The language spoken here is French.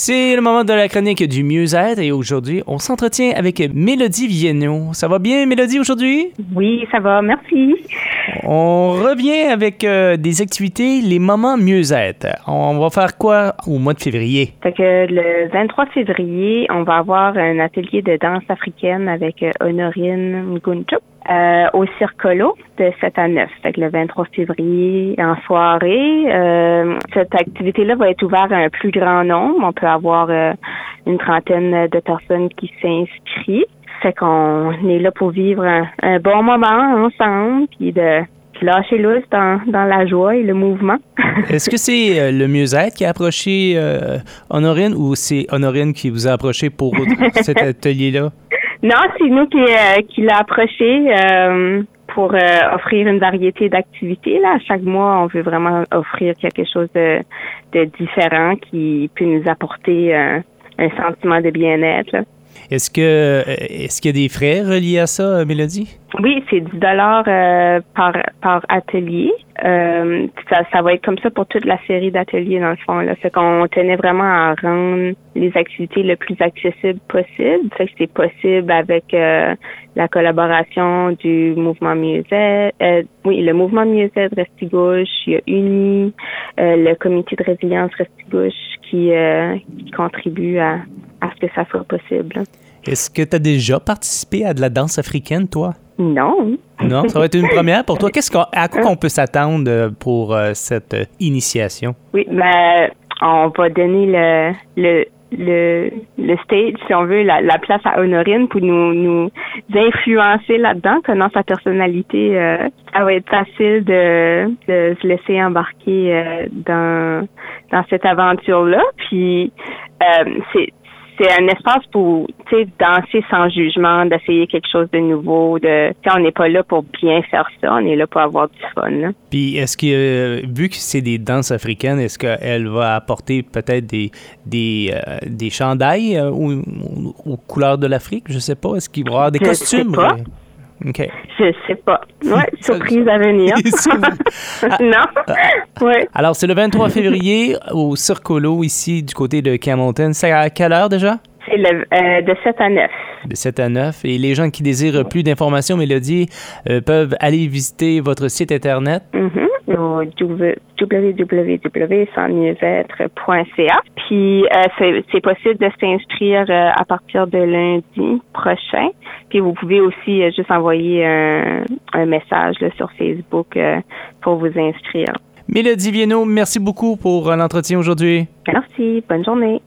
C'est le moment de la chronique du mieux-être et aujourd'hui, on s'entretient avec Mélodie Vienno. Ça va bien, Mélodie, aujourd'hui? Oui, ça va, merci. On revient avec euh, des activités, les moments mieux-être. On va faire quoi au mois de février? Fait que le 23 février, on va avoir un atelier de danse africaine avec euh, Honorine Ngunchuk. Euh, au Circolo de 7 à 9. Fait que le 23 février en soirée. Euh, cette activité-là va être ouverte à un plus grand nombre. On peut avoir euh, une trentaine de personnes qui s'inscrivent. Fait qu'on est là pour vivre un, bon moment ensemble, puis de lâcher lousse dans, dans la joie et le mouvement. Est-ce que c'est le mieux-être qui a approché Honorine ou c'est Honorine qui vous a approché pour cet atelier-là? Non, c'est nous qui, euh, qui l'a approché euh, pour euh, offrir une variété d'activités. Là, chaque mois, on veut vraiment offrir quelque chose de, de différent qui peut nous apporter un sentiment de bien-être. Est-ce que est-ce qu'il y a des frais reliés à ça, Mélodie? Oui, c'est 10 dollars par, par atelier. Euh, ça, ça va être comme ça pour toute la série d'ateliers dans le fond. Là. Fait qu'on tenait vraiment à rendre les activités le plus accessibles possible. Fait que c'est possible avec euh, la collaboration du mouvement Mieux-être. Euh, oui, le mouvement Mieux-être Restigouche, il y a Uni, le comité de résilience Restigouche qui, qui contribue à, à ce que ça soit possible. Est-ce que tu as déjà participé à de la danse africaine, toi? Non. Non, ça va être une première pour toi. Qu'est-ce à quoi on peut s'attendre euh, pour euh, cette euh, initiation? Oui, ben, on va donner le, le, le, le stage, si on veut, la, place à Honorine pour nous, nous influencer là-dedans, connaissant sa personnalité. ça va être facile de, de se laisser embarquer dans, dans cette aventure-là. Puis, c'est c'est un espace pour danser sans jugement, d'essayer quelque chose de nouveau. De, on n'est pas là pour bien faire ça, on est là pour avoir du fun. Puis est-ce que, euh, vu que c'est des danses africaines, est-ce qu'elle va apporter peut-être des, des, euh, des chandails euh, aux, couleurs de l'Afrique? Je sais pas. Est-ce qu'il va y avoir des costumes? OK. Je sais pas. Ouais, surprise à venir. non. Ah. ouais. Alors, c'est le 23 février au Circolo, ici, du côté de Camonton. C'est à quelle heure déjà? C'est euh, de 7 à 9. De 7 à 9. Et les gens qui désirent plus d'informations, Mélodie, euh, peuvent aller visiter votre site Internet. Mm-hmm au www.sans-mieux-être.ca. Puis euh, c'est possible de s'inscrire euh, à partir de lundi prochain. Puis vous pouvez aussi juste envoyer un, message sur Facebook pour vous inscrire. Mélodie Vienno, merci beaucoup pour l'entretien aujourd'hui. Merci. Bonne journée.